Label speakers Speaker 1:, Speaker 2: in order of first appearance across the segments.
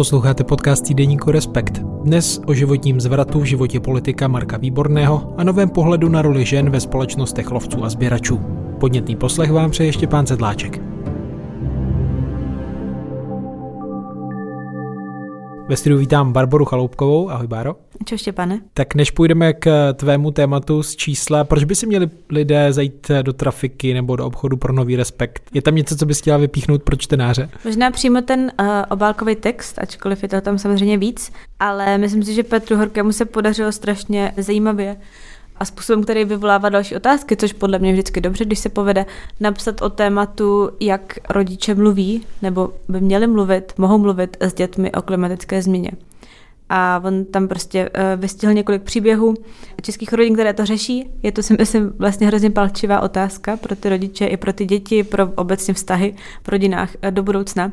Speaker 1: Posloucháte podcast týdeníku Respekt. Dnes o životním zvratu v životě politika Marka Výborného a novém pohledu na roli žen ve společnostech lovců a sběračů. Podnětný poslech vám přeje ještě pán Sedláček. Ve studiu vítám Barboru Chaloupkovou. Ahoj, Báro.
Speaker 2: Čau, Štěpane.
Speaker 1: Tak než půjdeme k tvému tématu z čísla, proč by si měli lidé zajít do trafiky nebo do obchodu pro nový respekt? Je tam něco, co bys chtěla vypíchnout pro čtenáře?
Speaker 2: Možná přímo ten uh, obálkový text, ačkoliv je to tam samozřejmě víc, ale myslím si, že Petru Horkému se podařilo strašně zajímavě a způsobem, který vyvolává další otázky, což podle mě vždycky dobře, když se povede napsat o tématu, jak rodiče mluví, nebo by měli mluvit, mohou mluvit s dětmi o klimatické změně. A on tam prostě uh, vystihl několik příběhů českých rodin, které to řeší. Je to si myslím vlastně hrozně palčivá otázka pro ty rodiče i pro ty děti, pro obecně vztahy v rodinách uh, do budoucna.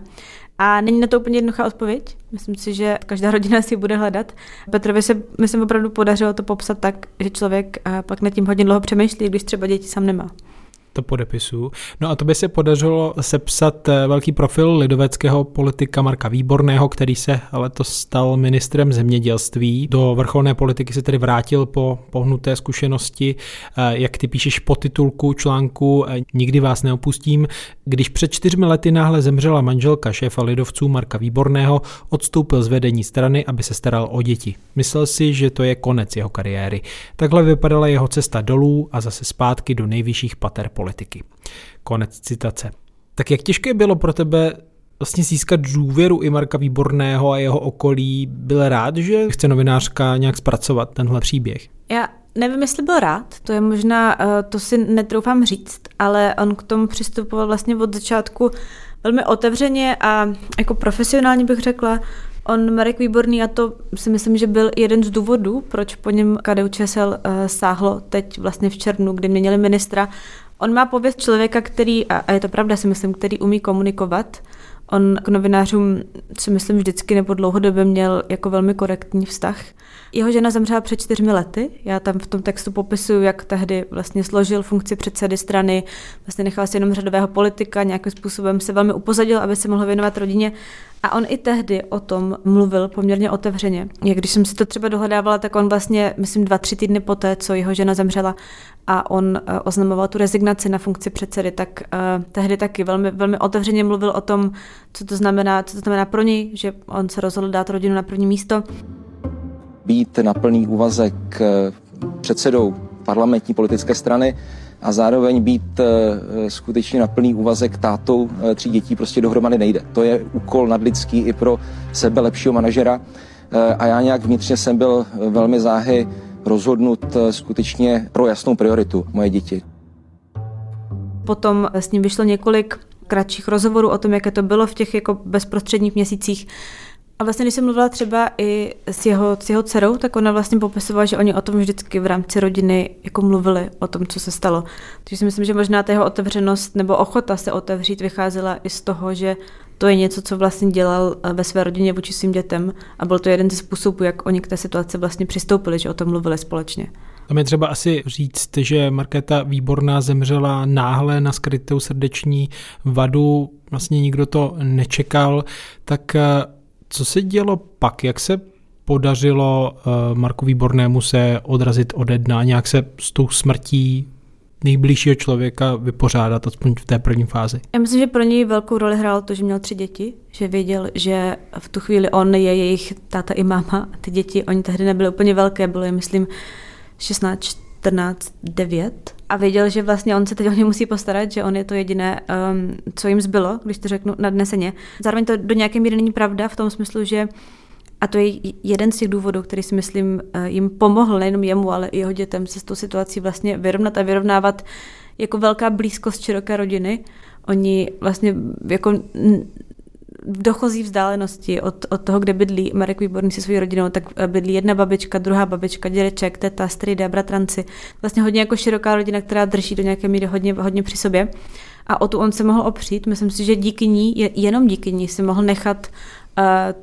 Speaker 2: A není na to úplně jednoduchá odpověď. Myslím si, že každá rodina si bude hledat. Petrovi se, myslím, opravdu podařilo to popsat tak, že člověk pak nad tím hodně dlouho přemýšlí, když třeba děti sám nemá
Speaker 1: to podepisu. No a to by se podařilo sepsat eh, velký profil lidoveckého politika Marka Výborného, který se letos stal ministrem zemědělství. Do vrcholné politiky se tedy vrátil po pohnuté zkušenosti, eh, jak ty píšeš po titulku článku eh, Nikdy vás neopustím. Když před čtyřmi lety náhle zemřela manželka šéfa lidovců Marka Výborného, odstoupil z vedení strany, aby se staral o děti. Myslel si, že to je konec jeho kariéry. Takhle vypadala jeho cesta dolů a zase zpátky do nejvyšších pater politiky politiky. Konec citace. Tak jak těžké bylo pro tebe vlastně získat důvěru i Marka Výborného a jeho okolí? Byl rád, že chce novinářka nějak zpracovat tenhle příběh?
Speaker 2: Já nevím, jestli byl rád, to je možná, eh, to si netroufám říct, ale on k tomu přistupoval vlastně od začátku velmi otevřeně a jako profesionálně bych řekla, On, Marek Výborný, a to si myslím, že byl jeden z důvodů, proč po něm KDU ČSL uh, sáhlo teď vlastně v červnu, kdy měli ministra On má pověst člověka, který, a je to pravda si myslím, který umí komunikovat. On k novinářům si myslím vždycky nebo dlouhodobě měl jako velmi korektní vztah. Jeho žena zemřela před čtyřmi lety. Já tam v tom textu popisuju, jak tehdy vlastně složil funkci předsedy strany, vlastně nechal si jenom řadového politika, nějakým způsobem se velmi upozadil, aby se mohl věnovat rodině. A on i tehdy o tom mluvil poměrně otevřeně. Jak když jsem si to třeba dohledávala, tak on vlastně, myslím, dva, tři týdny poté, co jeho žena zemřela a on uh, oznamoval tu rezignaci na funkci předsedy, tak uh, tehdy taky velmi, velmi otevřeně mluvil o tom, co to znamená, co to znamená pro něj, že on se rozhodl dát rodinu na první místo.
Speaker 3: Být na plný úvazek eh, předsedou parlamentní politické strany a zároveň být eh, skutečně na plný úvazek tátou eh, tří dětí prostě dohromady nejde. To je úkol nadlidský i pro sebe lepšího manažera eh, a já nějak vnitřně jsem byl velmi záhy rozhodnut skutečně pro jasnou prioritu moje děti.
Speaker 2: Potom s ním vyšlo několik kratších rozhovorů o tom, jaké to bylo v těch jako bezprostředních měsících a vlastně, když jsem mluvila třeba i s jeho, s jeho dcerou, tak ona vlastně popisovala, že oni o tom vždycky v rámci rodiny jako mluvili, o tom, co se stalo. Takže si myslím, že možná ta jeho otevřenost nebo ochota se otevřít vycházela i z toho, že to je něco, co vlastně dělal eh, ve své rodině vůči svým dětem a byl to jeden ze způsobů, jak oni k té situaci vlastně přistoupili, že o tom mluvili společně.
Speaker 1: Tam je třeba asi říct, že Markéta Výborná zemřela náhle na skrytou srdeční vadu, vlastně nikdo to nečekal, tak eh, co se dělo pak? Jak se podařilo uh, Marku Výbornému se odrazit ode dna, nějak se s tou smrtí nejbližšího člověka vypořádat, aspoň v té první fázi?
Speaker 2: Já myslím, že pro něj velkou roli hrálo to, že měl tři děti, že věděl, že v tu chvíli on je jejich táta i máma ty děti, oni tehdy nebyly úplně velké, bylo je, myslím, 16, 14, 9 a věděl, že vlastně on se teď o ně musí postarat, že on je to jediné, um, co jim zbylo, když to řeknu nadneseně. Zároveň to do nějaké míry není pravda v tom smyslu, že a to je jeden z těch důvodů, který si myslím eh, jim pomohl, nejenom jemu, ale i jeho dětem se s tou situací vlastně vyrovnat a vyrovnávat jako velká blízkost široké rodiny. Oni vlastně jako v dochozí vzdálenosti od, od toho, kde bydlí Marek Výborný se svou rodinou, tak eh, bydlí jedna babička, druhá babička, dědeček, teta, strýda, bratranci. Vlastně hodně jako široká rodina, která drží do nějaké míry hodně, hodně při sobě. A o tu on se mohl opřít. Myslím si, že díky ní, jenom díky ní si mohl nechat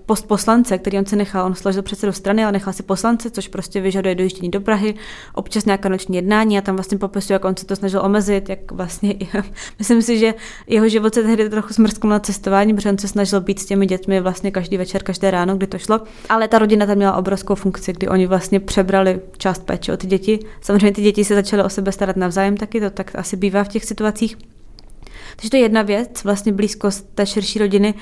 Speaker 2: post poslance, který on si nechal, on složil předsedu strany, ale nechal si poslance, což prostě vyžaduje dojíždění do Prahy, občas nějaká noční jednání a tam vlastně popisuje, jak on se to snažil omezit, jak vlastně, myslím si, že jeho život se tehdy trochu smrskl na cestování, protože on se snažil být s těmi dětmi vlastně každý večer, každé ráno, kdy to šlo, ale ta rodina tam měla obrovskou funkci, kdy oni vlastně přebrali část péče o ty děti. Samozřejmě ty děti se začaly o sebe starat navzájem taky, to tak asi bývá v těch situacích. Takže to je jedna věc, vlastně blízkost té širší rodiny.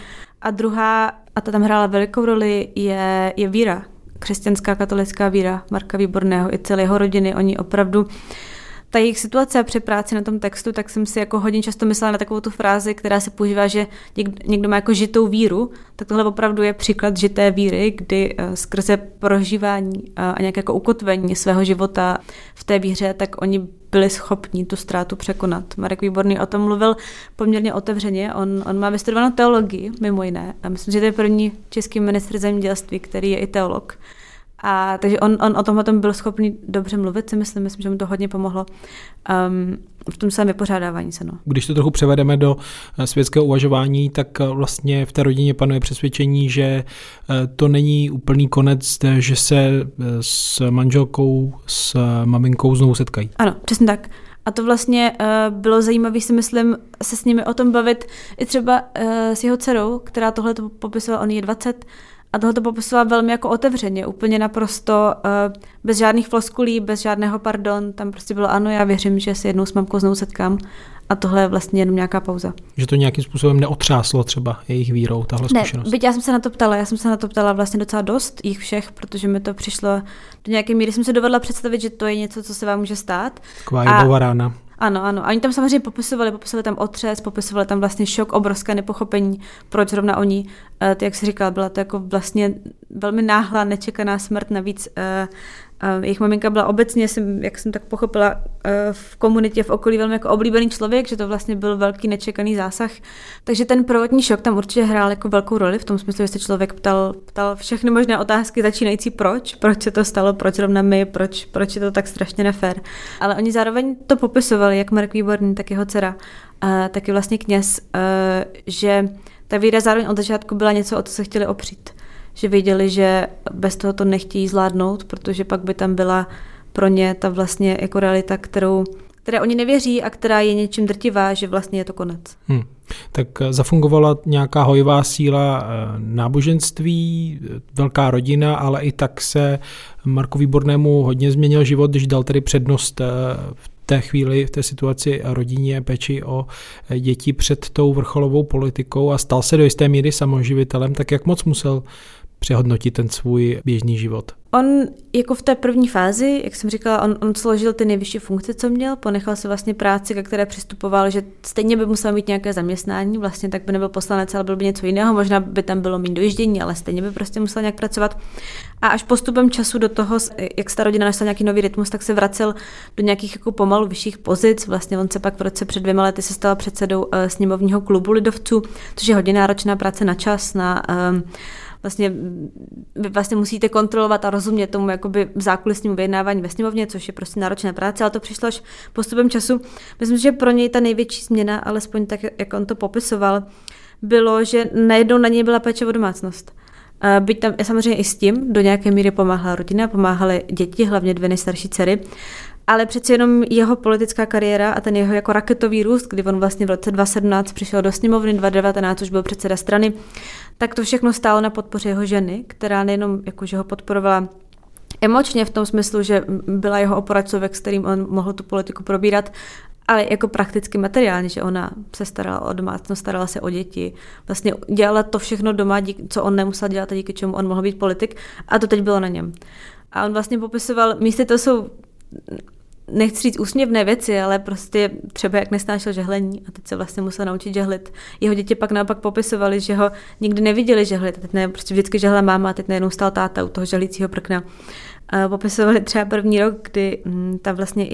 Speaker 2: A druhá, a ta tam hrála velikou roli, je, je víra. Křesťanská katolická víra Marka Výborného i celé jeho rodiny. Oni opravdu ta jejich situace při práci na tom textu, tak jsem si jako hodně často myslela na takovou tu frázi, která se používá, že někdo má jako žitou víru, tak tohle opravdu je příklad žité víry, kdy eh, skrze prožívání a nějaké jako ukotvení svého života v té víře, tak oni byli schopni tu ztrátu překonat. Marek Výborný o tom mluvil poměrně otevřeně. On, on má vystudovanou teologii, mimo jiné. A myslím, že to je první český ministr zemědělství, který je i teolog. A takže on, on o tomhle tom byl schopný dobře mluvit, si myslím, myslím, že mu to hodně pomohlo um, v tom svém vypořádávání se. No.
Speaker 1: Když to trochu převedeme do eh, světského uvažování, tak eh, vlastně v té rodině panuje přesvědčení, že eh, to není úplný konec, že se s manželkou, s maminkou znovu setkají.
Speaker 2: Ano, přesně tak. A to vlastně uh, bylo zajímavé, si myslím, se s nimi o tom bavit i třeba uh, s jeho dcerou, která tohle to popisovala, on je 20, a tohle to popisovala velmi jako otevřeně, úplně naprosto uh, bez žádných floskulí, bez žádného pardon. Tam prostě bylo ano, já věřím, že se jednou s mamkou znovu setkám. A tohle je vlastně jenom nějaká pauza.
Speaker 1: Že to nějakým způsobem neotřáslo třeba jejich vírou, tahle zkušenost?
Speaker 2: Ne, byť já jsem se na to ptala, já jsem se na to ptala vlastně docela dost, jich všech, protože mi to přišlo do nějaké míry, jsem se dovedla představit, že to je něco, co se vám může stát.
Speaker 1: Taková a, rána.
Speaker 2: Ano, ano. A oni tam samozřejmě popisovali, popisovali tam otřes, popisovali tam vlastně šok, obrovské nepochopení, proč zrovna oni, uh, jak jsi říkal, byla to jako vlastně velmi náhlá, nečekaná smrt, navíc uh, jejich maminka byla obecně, jak jsem tak pochopila, eh, v komunitě v okolí velmi jako oblíbený člověk, že to vlastně byl velký nečekaný zásah. Takže ten prvotní šok tam určitě hrál jako velkou roli, v tom smyslu, že se člověk ptal, ptal všechny možné otázky začínající proč, proč se to stalo, proč zrovna my, proč, proč je to tak strašně nefér. Ale oni zároveň to popisovali, jak Mark Výborný, tak jeho dcera, taky vlastně kněz, eh, že ta víra zároveň od začátku byla něco, o co se chtěli opřít že věděli, že bez toho to nechtějí zvládnout, protože pak by tam byla pro ně ta vlastně jako realita, kterou, které oni nevěří a která je něčím drtivá, že vlastně je to konec. Hmm.
Speaker 1: Tak eh, zafungovala nějaká hojivá síla eh, náboženství, velká rodina, ale i tak se Marku Výbornému hodně změnil život, když dal tedy přednost eh, v té chvíli, v té situaci rodině, peči o děti před tou vrcholovou politikou a stal se do jisté míry samoživitelem, tak jak moc musel přehodnotit ten svůj běžný život?
Speaker 2: On jako v té první fázi, jak jsem říkala, on, on složil ty nejvyšší funkce, co měl, ponechal se vlastně práci, ke které přistupoval, že stejně by musel mít nějaké zaměstnání, vlastně tak by nebyl poslanec, ale byl by něco jiného, možná by tam bylo méně dojíždění, ale stejně by prostě musel nějak pracovat. A až postupem času do toho, jak ta rodina našla nějaký nový rytmus, tak se vracel do nějakých jako pomalu vyšších pozic. Vlastně on se pak v roce před dvěma lety se stal předsedou uh, sněmovního klubu lidovců, což je hodně náročná práce na čas, na uh, vlastně vy vlastně musíte kontrolovat a rozumět tomu jakoby zákulisnímu vyjednávání ve sněmovně, což je prostě náročná práce, ale to přišlo až postupem času. Myslím, že pro něj ta největší změna, alespoň tak, jak on to popisoval, bylo, že najednou na něj byla péče o domácnost. Byť tam samozřejmě i s tím do nějaké míry pomáhala rodina, pomáhaly děti, hlavně dvě nejstarší dcery, ale přeci jenom jeho politická kariéra a ten jeho jako raketový růst, kdy on vlastně v roce 2017 přišel do sněmovny, 2019 už byl předseda strany, tak to všechno stálo na podpoře jeho ženy, která nejenom jakože ho podporovala emočně v tom smyslu, že byla jeho opora s kterým on mohl tu politiku probírat, ale jako prakticky materiálně, že ona se starala o domácnost, starala se o děti, vlastně dělala to všechno doma, díky, co on nemusel dělat a díky čemu on mohl být politik a to teď bylo na něm. A on vlastně popisoval, místy to jsou nechci říct úsměvné věci, ale prostě třeba jak nesnášel žehlení a teď se vlastně musel naučit žehlit. Jeho děti pak naopak popisovali, že ho nikdy neviděli žehlit. A teď ne, prostě vždycky žehla máma a teď najednou stál táta u toho žehlícího prkna. Popisovali třeba první rok, kdy mm, ta vlastně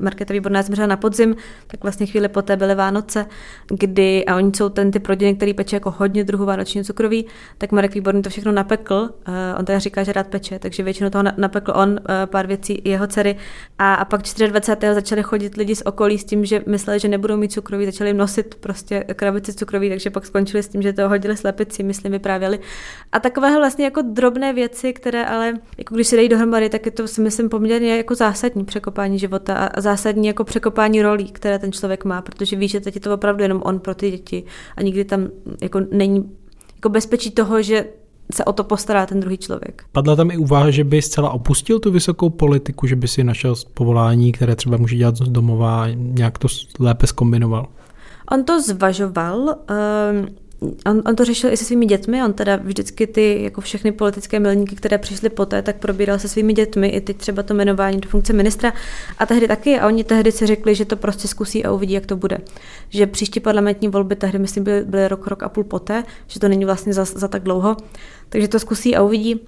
Speaker 2: Markéta Výborná zemřela na podzim, tak vlastně chvíli poté byly Vánoce, kdy, a oni jsou ten typ rodiny, který peče jako hodně druhů vánoční cukroví, tak Marek Výborný to všechno napekl. On teda říká, že rád peče, takže většinou toho napekl on, pár věcí jeho dcery. A, a pak 24. začali chodit lidi z okolí s tím, že mysleli, že nebudou mít cukroví, začali nosit prostě krabici cukroví, takže pak skončili s tím, že to hodili slepici, myslím, vyprávěli. A takové vlastně jako drobné věci, které ale, jako když se dají dohromady, tak je to si myslím poměrně jako zásadní překopání života a zásadní jako překopání rolí, které ten člověk má, protože ví, že teď je to opravdu jenom on pro ty děti a nikdy tam jako není jako bezpečí toho, že se o to postará ten druhý člověk.
Speaker 1: Padla tam i úvaha, že by zcela opustil tu vysokou politiku, že by si našel povolání, které třeba může dělat z domova, nějak to lépe skombinoval?
Speaker 2: On to zvažoval. Um, on, on to řešil i se svými dětmi, on teda vždycky ty, jako všechny politické milníky, které přišly poté, tak probíral se svými dětmi, i teď třeba to jmenování do funkce ministra. A tehdy taky, a oni tehdy si řekli, že to prostě zkusí a uvidí, jak to bude. Že příští parlamentní volby tehdy, myslím, byly, byly rok, rok a půl poté, že to není vlastně za, za tak dlouho, takže to zkusí a uvidí.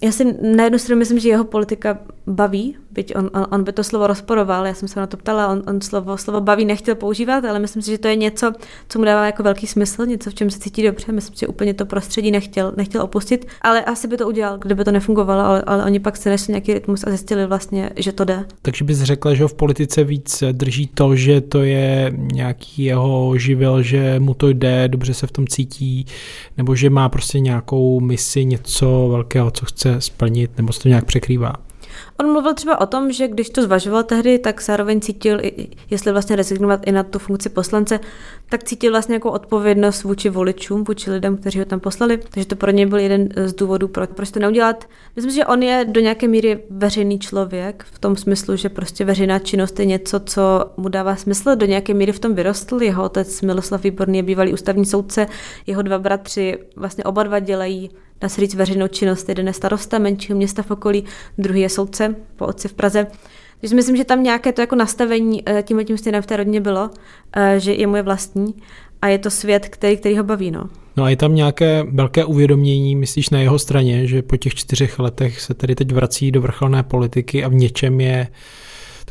Speaker 2: Já si na jednu stranu myslím, že jeho politika baví, byť on, on, on by to slovo rozporoval, já jsem se na to ptala, on, on slovo, slovo baví nechtěl používat, ale myslím si, že to je něco, co mu dává jako velký smysl, něco, v čem se cítí dobře, myslím, že úplně to prostředí nechtěl, nechtěl opustit, ale asi by to udělal, kdyby to nefungovalo, ale, ale oni pak se nesli nějaký rytmus a zjistili vlastně, že to jde.
Speaker 1: Takže bys řekla, že ho v politice víc drží to, že to je nějaký jeho živel, že mu to jde, dobře se v tom cítí, nebo že má prostě nějakou misi, něco velkého, co chce splnit, nebo se to nějak překrývá?
Speaker 2: On mluvil třeba o tom, že když to zvažoval tehdy, tak zároveň cítil, jestli vlastně rezignovat i na tu funkci poslance, tak cítil vlastně jako odpovědnost vůči voličům, vůči lidem, kteří ho tam poslali. Takže to pro něj byl jeden z důvodů, proč, proč to neudělat. Myslím, že on je do nějaké míry veřejný člověk, v tom smyslu, že prostě veřejná činnost je něco, co mu dává smysl. Do nějaké míry v tom vyrostl. Jeho otec Miloslav Výborný je bývalý ústavní soudce, jeho dva bratři vlastně oba dva dělají říct, veřejnou činnost. Jeden je starosta menšího města v okolí, druhý je soudce po otci v Praze. Takže myslím, že tam nějaké to jako nastavení eh, tím tím stejným v té rodině bylo, eh, že je je vlastní a je to svět, který, který ho baví. No.
Speaker 1: no a je tam nějaké velké uvědomění, myslíš, na jeho straně, že po těch čtyřech letech se tady teď vrací do vrcholné politiky a v něčem je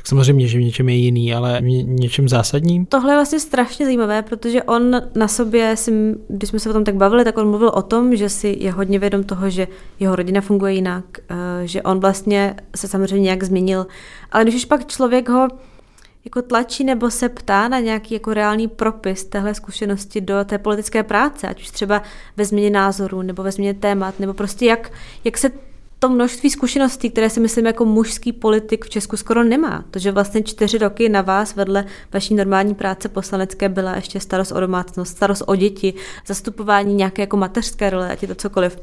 Speaker 1: tak samozřejmě, že v něčem je jiný, ale v něčem zásadním.
Speaker 2: Tohle je vlastně strašně zajímavé, protože on na sobě, si, když jsme se o tom tak bavili, tak on mluvil o tom, že si je hodně vědom toho, že jeho rodina funguje jinak, eh, že on vlastně se samozřejmě nějak změnil, ale když už pak člověk ho jako tlačí nebo se ptá na nějaký jako reálný propis téhle zkušenosti do té politické práce, ať už třeba ve změně názorů nebo ve změně témat, nebo prostě jak, jak se to množství zkušeností, které si myslím jako mužský politik v Česku skoro nemá. To, že vlastně čtyři roky na vás vedle vaší normální práce poslanecké byla ještě starost o domácnost, starost o děti, zastupování nějaké jako mateřské role, ať je to cokoliv.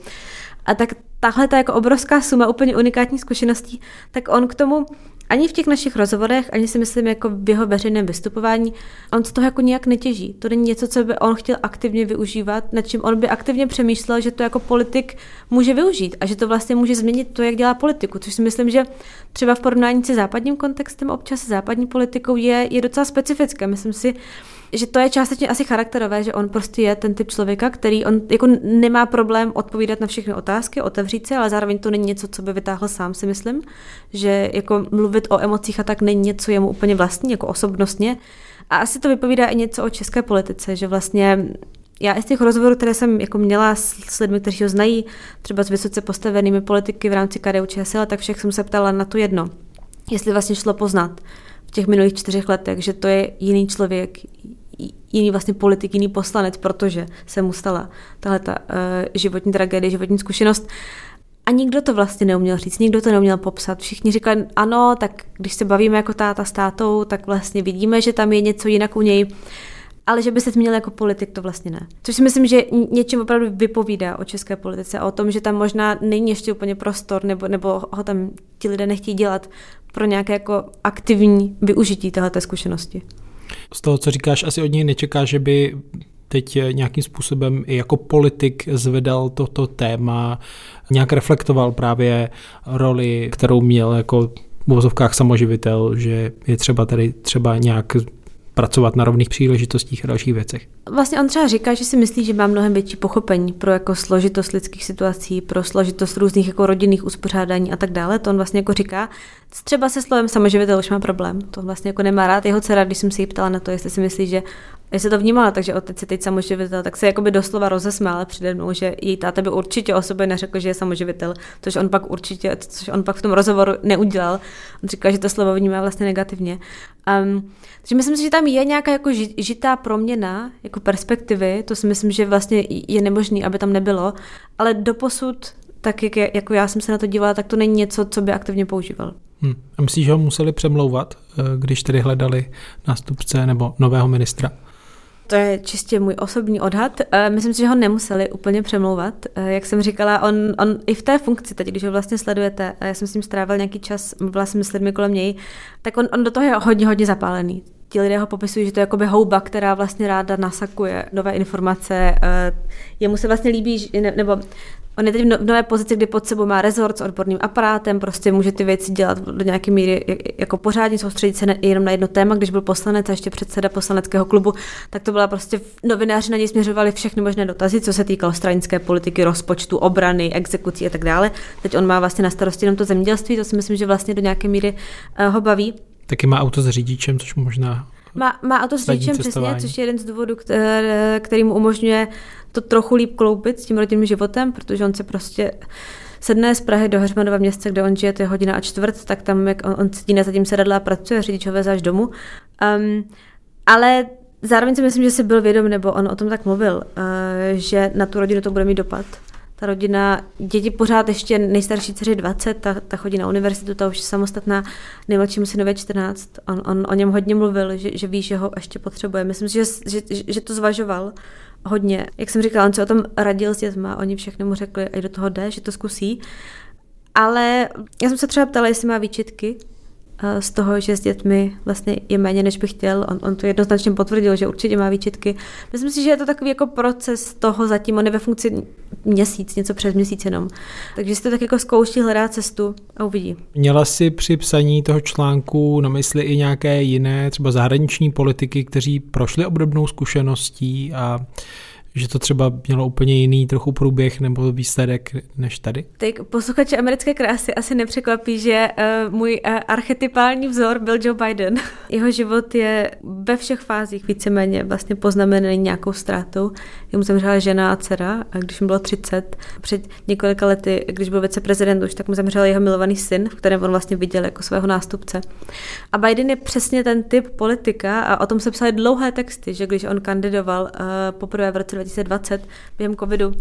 Speaker 2: A tak tahle ta jako obrovská suma úplně unikátních zkušeností, tak on k tomu ani v těch našich rozhovorech, ani si myslím jako v jeho veřejném vystupování, on z toho jako nijak netěží. To není něco, co by on chtěl aktivně využívat, nad čím on by aktivně přemýšlel, že to jako politik může využít a že to vlastně může změnit to, jak dělá politiku. Což si myslím, že třeba v porovnání se západním kontextem občas s západní politikou je, je docela specifické. Myslím si, že to je částečně asi charakterové, že on prostě je ten typ člověka, který on jako nemá problém odpovídat na všechny otázky, otevřít se, ale zároveň to není něco, co by vytáhl sám, si myslím, že jako mluvit o emocích a tak není něco jemu úplně vlastní, jako osobnostně. A asi to vypovídá i něco o české politice, že vlastně já i z těch rozhovorů, které jsem jako měla s lidmi, kteří ho znají, třeba s vysoce postavenými politiky v rámci KDU ČSL, tak všech jsem se ptala na to jedno. Jestli vlastně šlo poznat v těch minulých čtyřech letech, že to je jiný člověk, jiný vlastně politik, jiný poslanec, protože se mu stala tahle ta, uh, životní tragédie, životní zkušenost. A nikdo to vlastně neuměl říct, nikdo to neuměl popsat. Všichni říkali, ano, tak když se bavíme jako táta s tátou, tak vlastně vidíme, že tam je něco jinak u něj, ale že by se změnil jako politik, to vlastně ne. Což si myslím, že něčím opravdu vypovídá o české politice, o tom, že tam možná není ještě úplně prostor, nebo, nebo ho tam ti lidé nechtějí dělat pro nějaké jako aktivní využití této zkušenosti.
Speaker 1: Z toho, co říkáš, asi od něj nečeká, že by teď nějakým způsobem i jako politik zvedal toto téma, nějak reflektoval právě roli, kterou měl jako v uvozovkách samoživitel, že je třeba tady třeba nějak pracovat na rovných příležitostích a dalších věcech.
Speaker 2: Vlastně on třeba říká, že si myslí, že má mnohem větší pochopení pro jako složitost lidských situací, pro složitost různých jako rodinných uspořádání a tak dále. To on vlastně jako říká. Třeba se slovem samoživitel už má problém. To vlastně jako nemá rád jeho dcera, když jsem se jí ptala na to, jestli si myslí, že jestli to vnímala, takže otec je teď samoživitel, tak se jakoby doslova rozesmála přede mnou, že její táta by určitě o sobě neřekl, že je samoživitel, což on pak určitě, což on pak v tom rozhovoru neudělal. On říkal, že to slovo vnímá vlastně negativně. Um, takže myslím si, že tam je nějaká jako žitá proměna, jako perspektivy, to si myslím, že vlastně je nemožný, aby tam nebylo, ale doposud tak jak je, jako já jsem se na to dívala, tak to není něco, co by aktivně používal.
Speaker 1: Hmm. A myslíš, že ho museli přemlouvat, eh, když tedy hledali nástupce nebo nového ministra?
Speaker 2: To je čistě můj osobní odhad. Eh, myslím si, že ho nemuseli úplně přemlouvat. Eh, jak jsem říkala, on, on i v té funkci, teď, když ho vlastně sledujete, a já jsem s ním strávil nějaký čas, mluvila jsem s lidmi kolem něj, tak on, on do toho je hodně, hodně zapálený. Ti lidé ho popisují, že to je jakoby houba, která vlastně ráda nasakuje nové informace. Jemu se vlastně líbí, nebo On je teď v no- nové pozici, kdy pod sebou má rezort s odborným aparátem, prostě může ty věci dělat do nějaké míry jako pořádně, soustředit se jenom na jedno téma. Když byl poslanec a ještě předseda poslaneckého klubu, tak to byla prostě novináři na něj směřovali všechny možné dotazy, co se týkalo stranické politiky, rozpočtu, obrany, exekucí a tak dále. Teď on má vlastně na starosti jenom to zemědělství, to si myslím, že vlastně do nějaké míry uh, ho baví.
Speaker 1: Taky má auto s řidičem, což možná
Speaker 2: má, má auto s řidičem přesně, což je jeden z důvodů, který mu umožňuje to trochu líp kloubit s tím rodinným životem, protože on se prostě sedne z Prahy do Heřmanova města, kde on žije, to je hodina a čtvrt, tak tam jak on, on sedí na zadním sedadle a pracuje, řidič ho až domů. Um, ale zároveň si myslím, že si byl vědom, nebo on o tom tak mluvil, uh, že na tu rodinu to bude mít dopad. Ta rodina, děti pořád ještě nejstarší dceři 20, ta, ta chodí na univerzitu, ta už je samostatná, nejmladšímu synovi 14. On, on o něm hodně mluvil, že, že ví, že ho ještě potřebuje. Myslím si, že, že, že to zvažoval hodně. Jak jsem říkala, on se o tom radil s dětma, oni všechny mu řekli, a do toho jde, že to zkusí. Ale já jsem se třeba ptala, jestli má výčitky z toho, že s dětmi vlastně je méně, než bych chtěl. On, on to jednoznačně potvrdil, že určitě má výčitky. Myslím si, že je to takový jako proces toho zatím, on je ve funkci měsíc, něco přes měsíc jenom. Takže si to tak jako zkouší, hledá cestu a uvidí.
Speaker 1: Měla si při psaní toho článku na mysli i nějaké jiné, třeba zahraniční politiky, kteří prošli obdobnou zkušeností a že to třeba mělo úplně jiný trochu průběh nebo výsledek než tady?
Speaker 2: Tak posluchače americké krásy asi nepřekvapí, že uh, můj uh, archetypální vzor byl Joe Biden. Jeho život je ve všech fázích víceméně vlastně poznamenaný nějakou ztrátou. Jemu zemřela žena a dcera, a když mu bylo 30, před několika lety, když byl viceprezident už, tak mu zemřel jeho milovaný syn, v kterém on vlastně viděl jako svého nástupce. A Biden je přesně ten typ politika a o tom se psaly dlouhé texty, že když on kandidoval uh, poprvé v roce 2020 během covidu.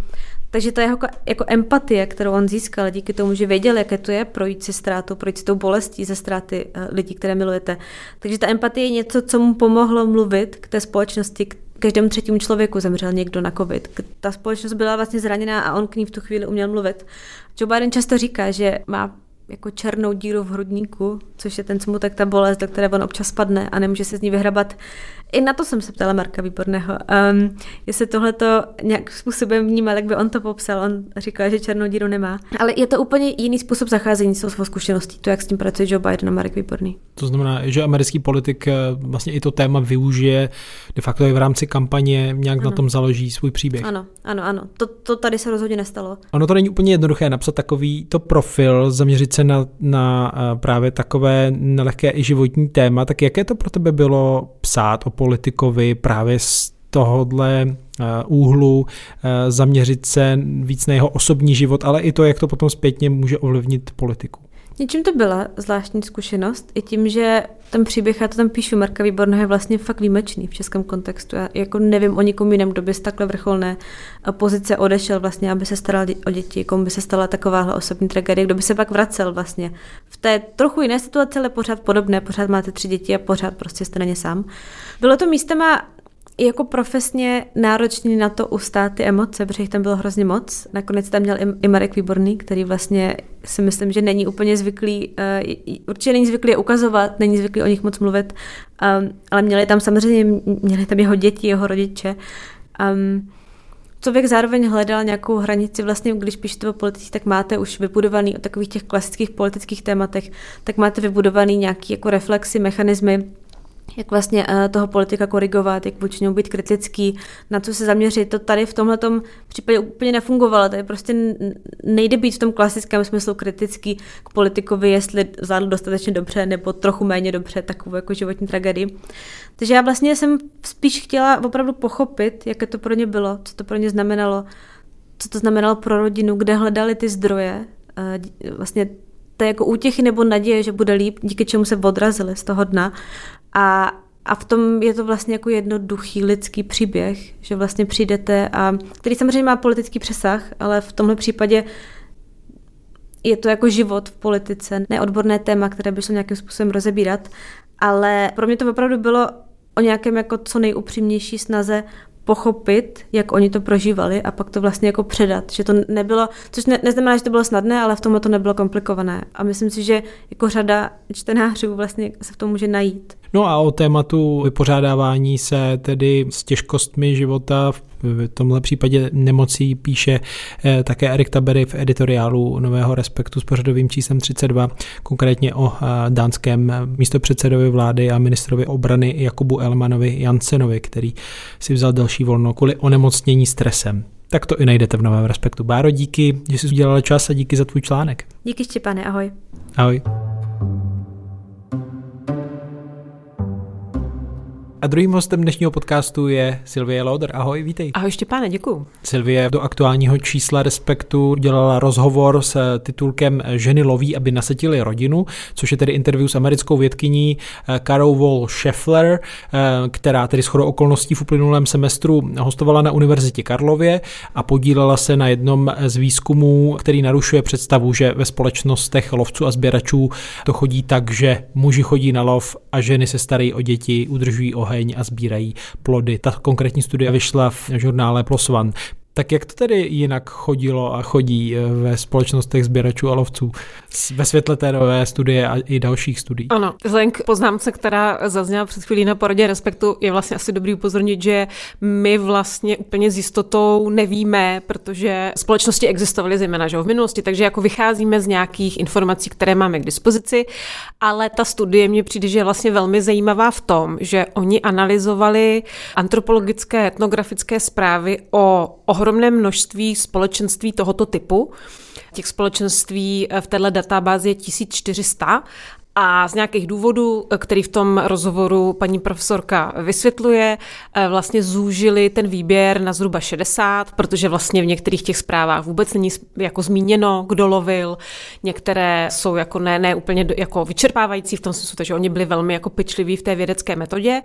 Speaker 2: Takže ta jeho jako empatie, kterou on získal díky tomu, že věděl, jaké to je projít si ztrátu, projít si tou bolestí ze ztráty eh, lidí, které milujete. Takže ta empatie je něco, co mu pomohlo mluvit k té společnosti, k každému třetímu člověku zemřel někdo na covid. Ta společnost byla vlastně zraněná a on k ní v tu chvíli uměl mluvit. Joe Biden často říká, že má jako černou díru v hrudníku, což je ten smutek, ta bolest, do které on občas padne a nemůže se z ní vyhrabat. I na to jsem se ptala Marka Výborného. Um, jestli tohle to nějak způsobem vnímal, jak by on to popsal. On říkal, že černou díru nemá. Ale je to úplně jiný způsob zacházení s svou zkušeností, to, jak s tím pracuje Joe Biden a Marek Výborný.
Speaker 1: To znamená, že americký politik eh, vlastně i to téma využije de facto i v rámci kampaně, nějak ano. na tom založí svůj příběh.
Speaker 2: Ano, ano, ano. To, to tady se rozhodně nestalo.
Speaker 1: Ono to není úplně jednoduché napsat takový to profil, zaměřit se na, na eh, právě takové nelehké i životní téma. Tak jaké to pro tebe bylo psát o politikovi právě z tohohle eh, úhlu, eh, zaměřit se víc na jeho osobní život, ale i to, jak to potom zpětně může ovlivnit politiku.
Speaker 2: Něčím to byla zvláštní zkušenost, i tím, že ten příběh, já to tam píšu, Marka Výborného je vlastně fakt výjimečný v českém kontextu. Já jako nevím o nikom jiném, kdo by z takhle vrcholné pozice odešel vlastně, aby se staral o děti, komu by se stala takováhle osobní tragédie, kdo by se pak vracel vlastně v té trochu jiné situaci, ale pořád podobné, pořád máte tři děti a pořád prostě jste na ně sám. Bylo to místema jako profesně náročný na to ustát ty emoce, protože jich tam bylo hrozně moc. Nakonec tam měl i Marek Výborný, který vlastně si myslím, že není úplně zvyklý, uh, určitě není zvyklý je ukazovat, není zvyklý o nich moc mluvit, um, ale měli tam samozřejmě, měli tam jeho děti, jeho rodiče. Um, člověk zároveň hledal nějakou hranici, vlastně když píšete o politicích, tak máte už vybudovaný o takových těch klasických politických tématech, tak máte vybudovaný nějaký jako reflexy, mechanismy, jak vlastně uh, toho politika korigovat, jak vůči němu být kritický, na co se zaměřit. To tady v tomhle případě úplně nefungovalo. Tady prostě nejde být v tom klasickém smyslu kritický k politikovi, jestli zvládl dostatečně dobře nebo trochu méně dobře takovou jako životní tragédii. Takže já vlastně jsem spíš chtěla opravdu pochopit, jaké to pro ně bylo, co to pro ně znamenalo, co to znamenalo pro rodinu, kde hledali ty zdroje, uh, vlastně to jako útěchy nebo naděje, že bude líp, díky čemu se odrazili z toho dna. A, a v tom je to vlastně jako jednoduchý lidský příběh, že vlastně přijdete a který samozřejmě má politický přesah, ale v tomhle případě je to jako život v politice, neodborné téma, které by šlo nějakým způsobem rozebírat, ale pro mě to opravdu bylo o nějakém jako co nejupřímnější snaze pochopit, jak oni to prožívali a pak to vlastně jako předat. Že to nebylo, což ne, neznamená, že to bylo snadné, ale v tomhle to nebylo komplikované. A myslím si, že jako řada čtenářů vlastně se v tom může najít.
Speaker 1: No a o tématu vypořádávání se tedy s těžkostmi života v tomhle případě nemocí píše eh, také Erik Tabery v editoriálu Nového Respektu s pořadovým číslem 32, konkrétně o eh, dánském místopředsedovi vlády a ministrovi obrany Jakubu Elmanovi Jansenovi, který si vzal další volno kvůli onemocnění stresem. Tak to i najdete v Novém Respektu. Báro, díky, že jsi udělala čas a díky za tvůj článek.
Speaker 2: Díky Štěpane, ahoj.
Speaker 1: Ahoj. A druhým hostem dnešního podcastu je Silvie Lauder. Ahoj, vítej.
Speaker 4: Ahoj Štěpáne, děkuji.
Speaker 1: Silvie do aktuálního čísla Respektu dělala rozhovor s titulkem Ženy loví, aby nasetili rodinu, což je tedy interview s americkou vědkyní Carol eh, Wall Scheffler, eh, která tedy shodou okolností v uplynulém semestru hostovala na Univerzitě Karlově a podílela se na jednom z výzkumů, který narušuje představu, že ve společnostech lovců a sběračů to chodí tak, že muži chodí na lov a ženy se starají o děti, udržují oheň oheň a sbírají plody. Ta konkrétní studie vyšla v žurnále PLOS ONE. Tak jak to tedy jinak chodilo a chodí eh, ve společnostech sběračů a lovců ve světle té nové studie a i dalších studií?
Speaker 4: Ano, vzhledem k poznámce, která zazněla před chvílí na poradě Respektu, je vlastně asi dobrý upozornit, že my vlastně úplně s jistotou nevíme, protože společnosti existovaly zejména že v minulosti, takže jako vycházíme z nějakých informací, které máme k dispozici, ale ta studie mě přijde, že je vlastně velmi zajímavá v tom, že oni analyzovali antropologické etnografické zprávy o ohromném množství společenství tohoto typu. Těch společenství v této databázi je 1400 a z nějakých důvodů, který v tom rozhovoru paní profesorka vysvětluje, eh, vlastně zúžili ten výběr na zhruba 60, protože vlastně v některých těch zprávách vůbec není jako zmíněno, kdo lovil. Některé jsou jako ne, ne úplně jako vyčerpávající v tom smyslu, že oni byli velmi jako pečliví v té vědecké metodě.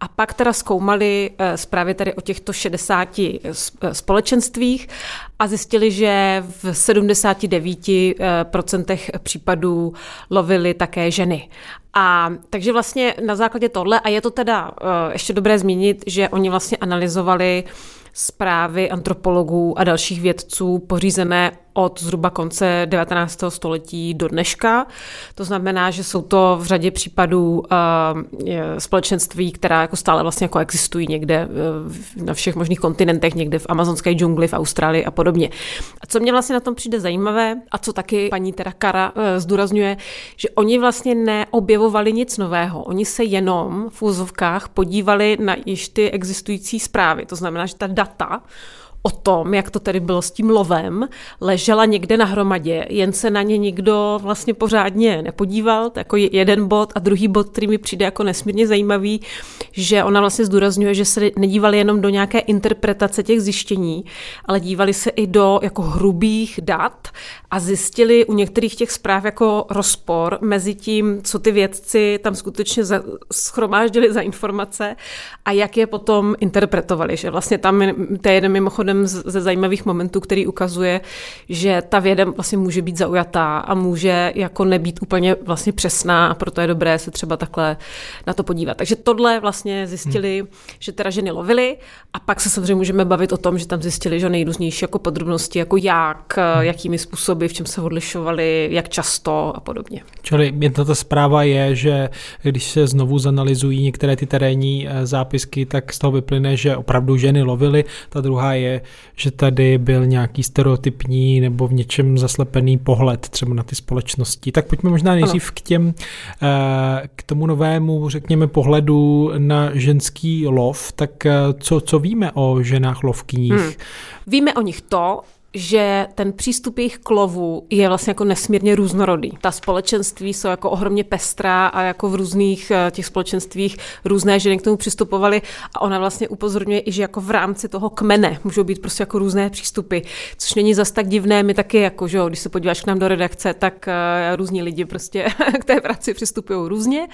Speaker 4: A pak teda zkoumali eh, zprávy tady o těchto 60 eh, společenstvích a zjistili, že v 79% případů lovili také ženy. A takže vlastně na základě tohle, a je to teda uh, ještě dobré zmínit, že oni vlastně analyzovali zprávy antropologů a dalších vědců pořízené od zhruba konce 19. století do dneška. To znamená, že jsou to v řadě případů uh, společenství, která jako stále vlastně jako existují někde uh, na všech možných kontinentech, někde v amazonské džungli, v Austrálii a podobně. A co mě vlastně na tom přijde zajímavé a co taky paní teda Kara uh, zdůrazňuje, že oni vlastně neobjevovali nic nového. Oni se jenom v úzovkách podívali na již ty existující zprávy. To znamená, že ta data o tom, jak to tedy bylo s tím lovem, ležela někde na hromadě, jen se na ně nikdo vlastně pořádně nepodíval. To jako jeden bod a druhý bod, který mi přijde jako nesmírně zajímavý, že ona vlastně zdůrazňuje, že se nedívali jenom do nějaké interpretace těch zjištění, ale dívali se i do jako hrubých dat a zjistili u některých těch zpráv jako rozpor mezi tím, co ty vědci tam skutečně schromáždili za informace a jak je potom interpretovali. Že vlastně tam to je jeden mimochodem ze zajímavých momentů, který ukazuje, že ta věda vlastně může být zaujatá a může jako nebýt úplně vlastně přesná a proto je dobré se třeba takhle na to podívat. Takže tohle vlastně zjistili, hmm. že teda ženy lovily a pak se samozřejmě můžeme bavit o tom, že tam zjistili, že nejrůznější jako podrobnosti, jako jak, hmm. jakými způsoby v čem se odlišovali, jak často a podobně.
Speaker 1: Čili jedna ta zpráva je, že když se znovu zanalizují některé ty terénní eh, zápisky, tak z toho vyplyne, že opravdu ženy lovily. Ta druhá je, že tady byl nějaký stereotypní nebo v něčem zaslepený pohled třeba na ty společnosti. Tak pojďme možná nejdřív k těm, eh, k tomu novému, řekněme, pohledu na ženský lov. Tak eh, co, co víme o ženách lovkyních? Hmm.
Speaker 4: Víme o nich to, že ten přístup jejich k je vlastně jako nesmírně různorodý. Ta společenství jsou jako ohromně pestrá a jako v různých eh, těch společenstvích různé ženy k tomu přistupovaly a ona vlastně upozorňuje i, že jako v rámci toho kmene můžou být prostě jako různé přístupy, což není zas tak divné, my taky jako, že když se podíváš k nám do redakce, tak uh, různí lidi prostě k té práci přistupují různě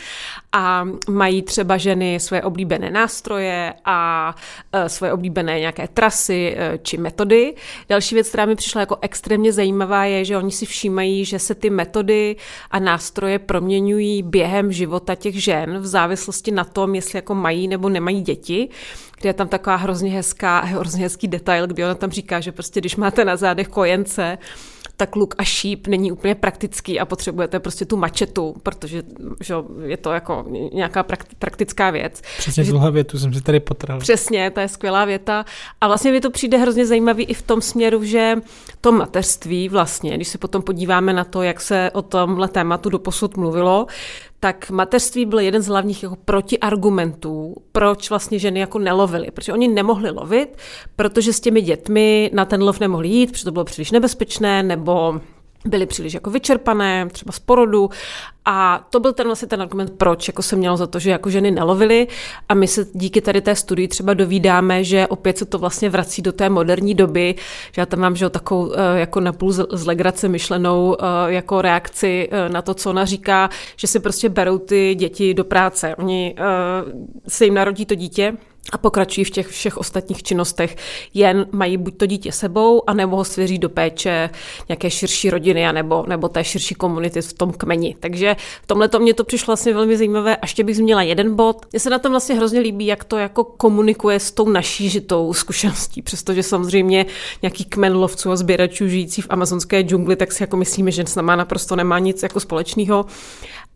Speaker 4: a mají třeba ženy své oblíbené nástroje a uh, svoje oblíbené nějaké trasy či metody. Další věc, která mi přišla jako extrémně zajímavá, je, že oni si všímají, že se ty metody a nástroje proměňují během života těch žen v závislosti na tom, jestli jako mají nebo nemají děti kde je tam taková hrozně hezká, hrozně hezký detail, kdy ona tam říká, že prostě když máte na zádech kojence, tak luk a šíp není úplně praktický a potřebujete prostě tu mačetu, protože že je to jako nějaká praktická věc.
Speaker 1: Přesně tuhle větu jsem si tady potrhl.
Speaker 4: Přesně, to je skvělá věta. A vlastně mi to přijde hrozně zajímavý i v tom směru, že to mateřství vlastně, když se potom podíváme na to, jak se o tomhle tématu doposud mluvilo, tak mateřství byl jeden z hlavních jako protiargumentů, proč vlastně ženy jako nelovily. Protože oni nemohli lovit, protože s těmi dětmi na ten lov nemohli jít, protože to bylo příliš nebezpečné, nebo byly příliš jako vyčerpané, třeba z porodu. A to byl ten vlastně ten argument, proč jako se mělo za to, že jako ženy nelovily. A my se díky tady té studii třeba dovídáme, že opět se to vlastně vrací do té moderní doby, že já tam mám že takovou eh, jako napůl z legrace myšlenou eh, jako reakci eh, na to, co ona říká, že si prostě berou ty děti do práce. Oni se jim narodí to dítě, a pokračují v těch všech ostatních činnostech, jen mají buď to dítě sebou, anebo ho svěří do péče nějaké širší rodiny, anebo, nebo té širší komunity v tom kmeni. Takže v tomhle to mě to přišlo vlastně velmi zajímavé. A ještě bych zmínila jeden bod. Mně se na tom vlastně hrozně líbí, jak to jako komunikuje s tou naší žitou zkušeností, přestože samozřejmě nějaký kmen lovců a sběračů žijící v amazonské džungli, tak si jako myslíme, že s náma naprosto nemá nic jako společného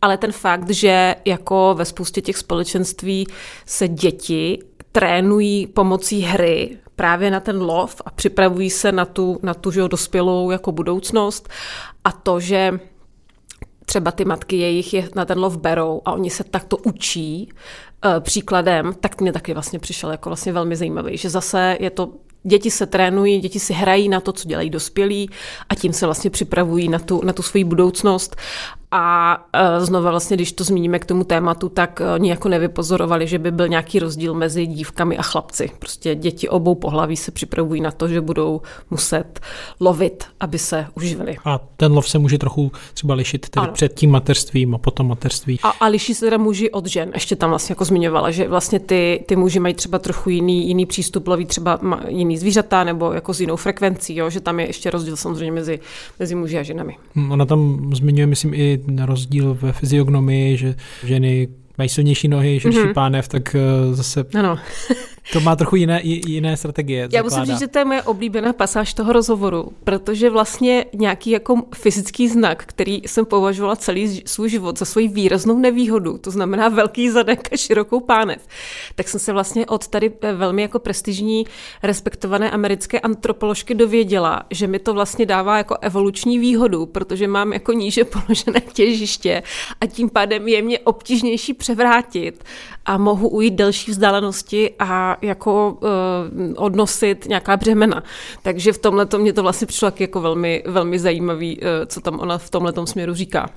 Speaker 4: ale ten fakt, že jako ve spoustě těch společenství se děti trénují pomocí hry právě na ten lov a připravují se na tu, na tu že dospělou jako budoucnost. A to, že třeba ty matky jejich je na ten lov berou a oni se takto učí uh, příkladem, tak mě taky vlastně přišel jako vlastně velmi zajímavý, že zase je to děti se trénují, děti si hrají na to, co dělají dospělí a tím se vlastně připravují na tu, na tu svoji budoucnost a e, znova vlastně, když to zmíníme k tomu tématu, tak e, oni jako nevypozorovali, že by byl nějaký rozdíl mezi dívkami a chlapci. Prostě děti obou pohlaví se připravují na to, že budou muset lovit, aby se uživili.
Speaker 1: A ten lov se může trochu třeba lišit tedy před tím mateřstvím a potom mateřství.
Speaker 4: A, a liší se teda muži od žen. Ještě tam vlastně jako zmiňovala, že vlastně ty, ty muži mají třeba trochu jiný, jiný přístup, loví třeba jiný zvířata nebo jako s jinou frekvencí, jo? že tam je ještě rozdíl samozřejmě mezi, mezi muži a ženami.
Speaker 1: Hm, ona tam zmiňuje, myslím, i na rozdíl ve fyziognomii, že ženy mají silnější nohy, širší mm-hmm. pánev, tak eh, zase ano. To má trochu jiné, jiné strategie.
Speaker 4: Já musím říct, že to je moje oblíbená pasáž toho rozhovoru, protože vlastně nějaký jako fyzický znak, který jsem považovala celý svůj život za svoji výraznou nevýhodu, to znamená velký zadek a širokou pánev, tak jsem se vlastně od tady velmi jako prestižní, respektované americké antropoložky dověděla, že mi to vlastně dává jako evoluční výhodu, protože mám jako níže položené těžiště a tím pádem je mě obtížnější převrátit a mohu ujít delší vzdálenosti a jako uh, odnosit nějaká břemena. Takže v tomhle mě to vlastně přišlo jako velmi, velmi zajímavý, uh, co tam ona v tomhle směru říká.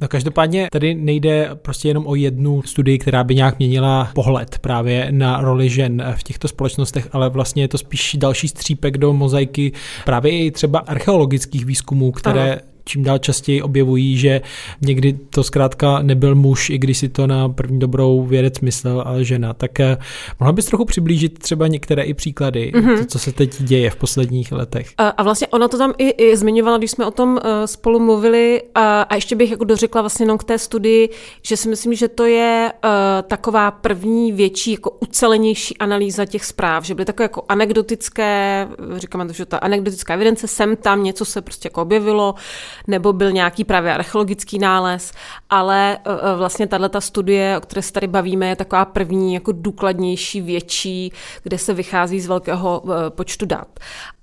Speaker 1: No každopádně tady nejde prostě jenom o jednu studii, která by nějak měnila pohled právě na roli žen v těchto společnostech, ale vlastně je to spíš další střípek do mozaiky právě i třeba archeologických výzkumů, které ano čím dál častěji objevují, že někdy to zkrátka nebyl muž, i když si to na první dobrou vědec myslel, ale žena. Tak eh, mohla bys trochu přiblížit třeba některé i příklady, mm-hmm. to, co se teď děje v posledních letech.
Speaker 4: A, a vlastně ona to tam i, i zmiňovala, když jsme o tom uh, spolu mluvili a, a ještě bych jako dořekla vlastně jenom k té studii, že si myslím, že to je uh, taková první větší, jako ucelenější analýza těch zpráv, že byly takové jako anekdotické, říkáme to, že ta anekdotická evidence, sem tam něco se prostě jako objevilo, nebo byl nějaký právě archeologický nález, ale vlastně tato studie, o které se tady bavíme, je taková první jako důkladnější, větší, kde se vychází z velkého počtu dat.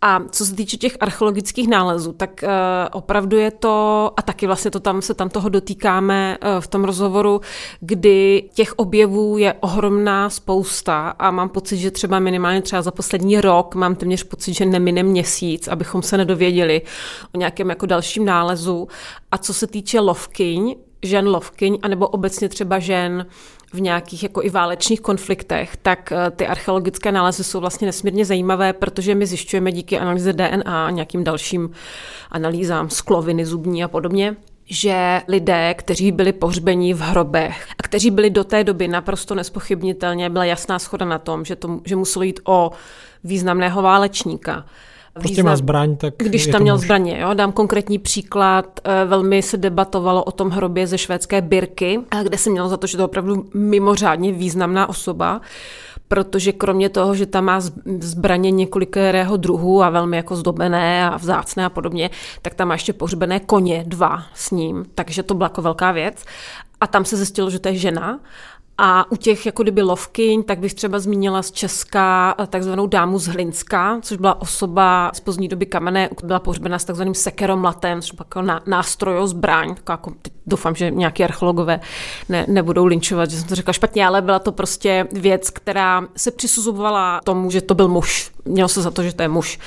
Speaker 4: A co se týče těch archeologických nálezů, tak opravdu je to, a taky vlastně to tam se tam toho dotýkáme v tom rozhovoru, kdy těch objevů je ohromná spousta a mám pocit, že třeba minimálně třeba za poslední rok mám téměř pocit, že nemine měsíc, abychom se nedověděli o nějakém jako dalším nálezu. A co se týče lovkyň, žen lovkyň, anebo obecně třeba žen v nějakých jako i válečných konfliktech, tak eh, ty archeologické nálezy jsou vlastně nesmírně zajímavé, protože my zjišťujeme díky analýze DNA a nějakým dalším analýzám skloviny zubní a podobně, že lidé, kteří byli pohřbeni v hrobech a kteří byli do té doby naprosto nespochybnitelně, byla jasná schoda na tom, že, to, že muselo jít o významného válečníka,
Speaker 1: Prostě má zbraň, tak
Speaker 4: Když tam měl muž. zbraně, jo, dám konkrétní příklad. Eh, velmi se debatovalo o tom hrobě ze švédské Birky, kde se mělo za to, že to je opravdu mimořádně významná osoba protože kromě toho, že tam má zbraně několikerého druhu a velmi jako zdobené a vzácné a podobně, tak tam má ještě pohřbené koně, dva s ním, takže to byla jako velká věc. A tam se zjistilo, že to je žena a u těch jako kdyby lovkyň, tak bych třeba zmínila z Česka eh, takzvanou dámu z Hlinska, což byla osoba z pozdní doby kamenné, byla pohřbena s takzvaným sekeromlatem, což byla jako nástroj zbraň. Jako, doufám, že nějaký archeologové ne, nebudou linčovat, že jsem to řekla špatně, ale byla to prostě věc, která se přisuzovala tomu, že to byl muž. Mělo se za to, že to je muž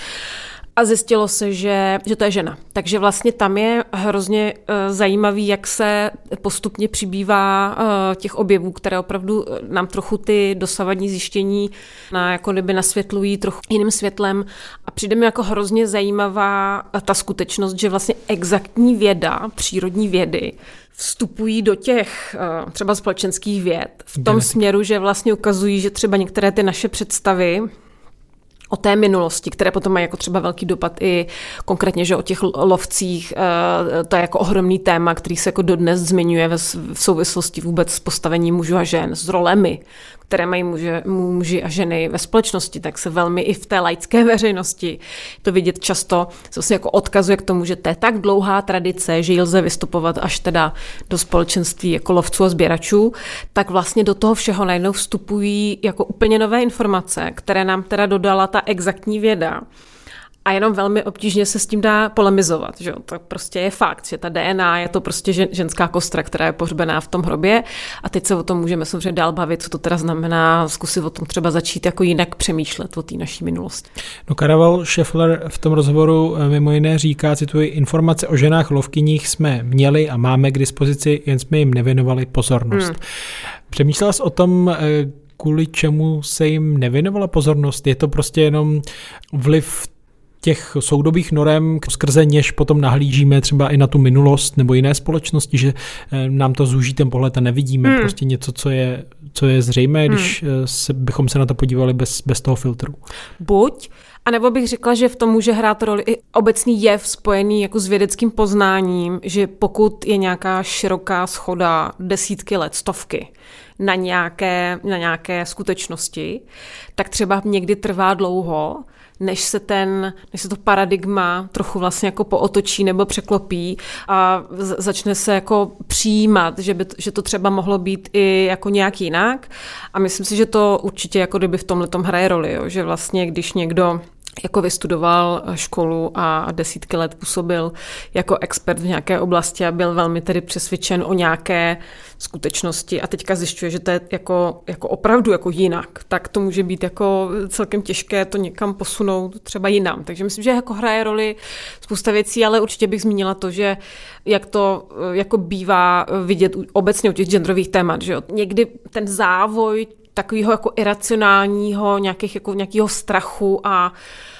Speaker 4: a zjistilo se, že, že to je žena. Takže vlastně tam je hrozně uh, zajímavý, jak se postupně přibývá uh, těch objevů, které opravdu eh, nám trochu ty dosavadní zjištění na, jako kdyby nasvětlují trochu jiným světlem a přijde mi jako hrozně zajímavá ta skutečnost, že vlastně exaktní věda, přírodní vědy, vstupují do těch třeba společenských věd v tom Genetik. směru, že vlastně ukazují, že třeba některé ty naše představy o té minulosti, které potom mají jako třeba velký dopad i konkrétně, že o těch lovcích, eh, to je jako ohromný téma, který se jako dodnes zmiňuje v souvislosti vůbec s postavením mužů a žen, s rolemi, které mají muže, muži a ženy ve společnosti, tak se velmi i v té laické veřejnosti to vidět často, co se jako odkazuje k tomu, že to je tak dlouhá tradice, že ji lze vystupovat až teda do společenství jako lovců a sběračů, tak vlastně do toho všeho najednou vstupují jako úplně nové informace, které nám teda dodala ta exaktní věda a jenom velmi obtížně se s tím dá polemizovat. Že? To prostě je fakt, že ta DNA je to prostě ženská kostra, která je pohřbená v tom hrobě a teď se o tom můžeme samozřejmě dál bavit, co to teda znamená, zkusit o tom třeba začít jako jinak přemýšlet o té naší minulosti.
Speaker 1: No Karaval Scheffler v tom rozhovoru eh, mimo jiné říká, cituji, informace o ženách lovkyních jsme měli a máme k dispozici, jen jsme jim nevěnovali pozornost. Hmm. Přemýšlela jsi o tom, eh, kvůli čemu se jim nevěnovala pozornost? Je to prostě jenom vliv těch soudobých norem, skrze něž potom nahlížíme třeba i na tu minulost nebo jiné společnosti, že eh, nám to zúží ten pohled a nevidíme hmm. prostě něco, co je, co je zřejmé, hmm. když hmm. se, bychom se na to podívali bez, bez toho filtru.
Speaker 4: Buď, a nebo bych řekla, že v tom může hrát roli i obecný jev spojený jako s vědeckým poznáním, že pokud je nějaká široká schoda desítky let, stovky, na nějaké, na nějaké skutečnosti, tak třeba někdy trvá dlouho, než se ten, než se to paradigma trochu vlastně jako pootočí nebo překlopí a začne se jako přijímat, že, by, že to třeba mohlo být i jako nějak jinak. A myslím si, že to určitě jako kdyby v tomhle tom hraje roli, jo? že vlastně když někdo jako vystudoval školu a desítky let působil jako expert v nějaké oblasti a byl velmi tedy přesvědčen o nějaké skutečnosti a teďka zjišťuje, že to je jako, jako opravdu jako jinak, tak to může být jako celkem těžké to někam posunout třeba jinam. Takže myslím, že jako hraje roli spousta věcí, ale určitě bych zmínila to, že jak to jako bývá vidět obecně u těch genderových témat, že jo. Někdy ten závoj takového jako iracionálního, nějakých, jako nějakého strachu a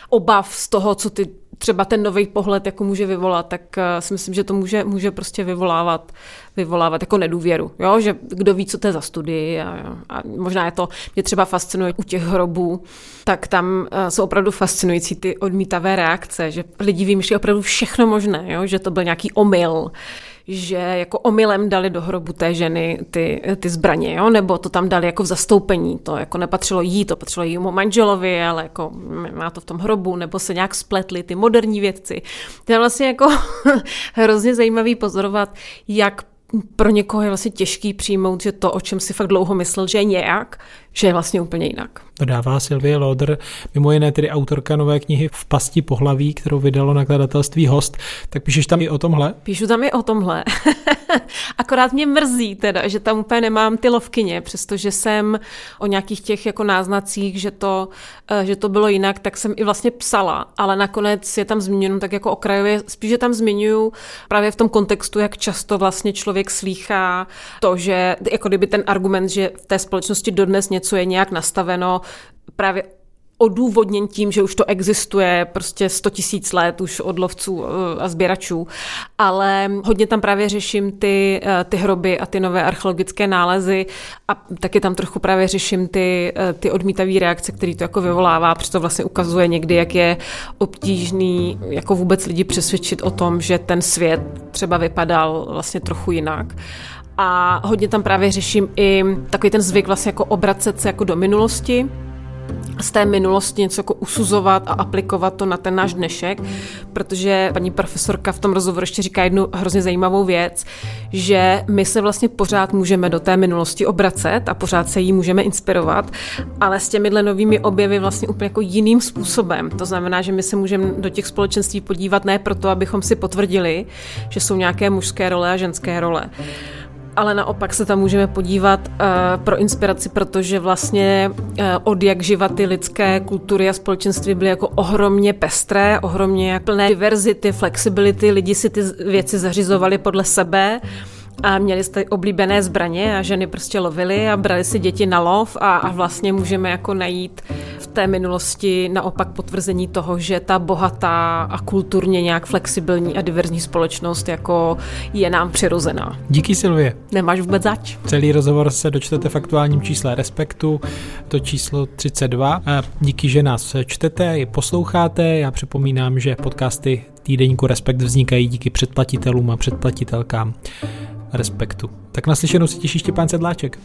Speaker 4: obav z toho, co ty třeba ten nový pohled jako může vyvolat, tak uh, si myslím, že to může, může prostě vyvolávat, vyvolávat jako nedůvěru, jo? že kdo ví, co to je za studii a, a možná je to, mě třeba fascinuje u těch hrobů, tak tam uh, jsou opravdu fascinující ty odmítavé reakce, že lidi vymýšlí opravdu všechno možné, jo? že to byl nějaký omyl, že jako omylem dali do hrobu té ženy ty, ty zbraně, jo? nebo to tam dali jako v zastoupení, to jako nepatřilo jí, to patřilo jímu manželovi, ale jako má to v tom hrobu, nebo se nějak spletli ty moderní vědci. To je vlastně jako hrozně zajímavý pozorovat, jak pro někoho je vlastně těžký přijmout, že to, o čem si fakt dlouho myslel, že je nějak, že je vlastně úplně jinak.
Speaker 1: Dodává Sylvie Loder, mimo jiné tedy autorka nové knihy V pasti pohlaví, kterou vydalo nakladatelství Host. Tak píšeš tam i o tomhle?
Speaker 4: Píšu tam i o tomhle. Akorát mě mrzí teda, že tam úplně nemám ty lovkyně, přestože jsem o nějakých těch jako náznacích, že to, eh, že to bylo jinak, tak jsem i vlastně psala, ale nakonec je tam zmíněno tak jako okrajově, spíš tam zmiňuju právě v tom kontextu, jak často vlastně člověk slýchá to, že jako kdyby ten argument, že v té společnosti dodnes něco je nějak nastaveno, právě odůvodněn tím, že už to existuje prostě 100 tisíc let už od lovců eh, a sběračů, ale hodně tam právě řeším ty, eh, ty hroby a ty nové archeologické nálezy a taky tam trochu právě řeším ty, eh, ty odmítavé reakce, které to jako vyvolává, to vlastně ukazuje někdy, jak je obtížný jako vůbec lidi přesvědčit o tom, že ten svět třeba vypadal vlastně trochu jinak a hodně tam právě řeším i takový ten zvyk vlastně jako obracet se jako do minulosti, z té minulosti něco jako usuzovat a aplikovat to na ten náš dnešek, protože paní profesorka v tom rozhovoru ještě říká jednu hrozně zajímavou věc, že my se vlastně pořád můžeme do té minulosti obracet a pořád se jí můžeme inspirovat, ale s těmihle novými objevy vlastně úplně jako jiným způsobem. To znamená, že my se můžeme do těch společenství podívat ne proto, abychom si potvrdili, že jsou nějaké mužské role a ženské role, ale naopak se tam můžeme podívat uh, pro inspiraci, protože vlastně uh, od jak živa ty lidské kultury a společenství byly jako ohromně pestré, ohromně plné diverzity, flexibility, lidi si ty věci zařizovali podle sebe a měli jste oblíbené zbraně a ženy prostě lovily a brali si děti na lov a, a vlastně můžeme jako najít v té minulosti naopak potvrzení toho, že ta bohatá a kulturně nějak flexibilní a diverzní společnost jako je nám přirozená.
Speaker 1: Díky Silvie.
Speaker 4: Nemáš vůbec zač.
Speaker 1: Celý rozhovor se dočtete v aktuálním čísle Respektu, to číslo 32. Díky, že nás čtete i posloucháte. Já připomínám, že podcasty týdeníku Respekt vznikají díky předplatitelům a předplatitelkám Respektu. Tak naslyšenou si těší Štěpán Sedláček.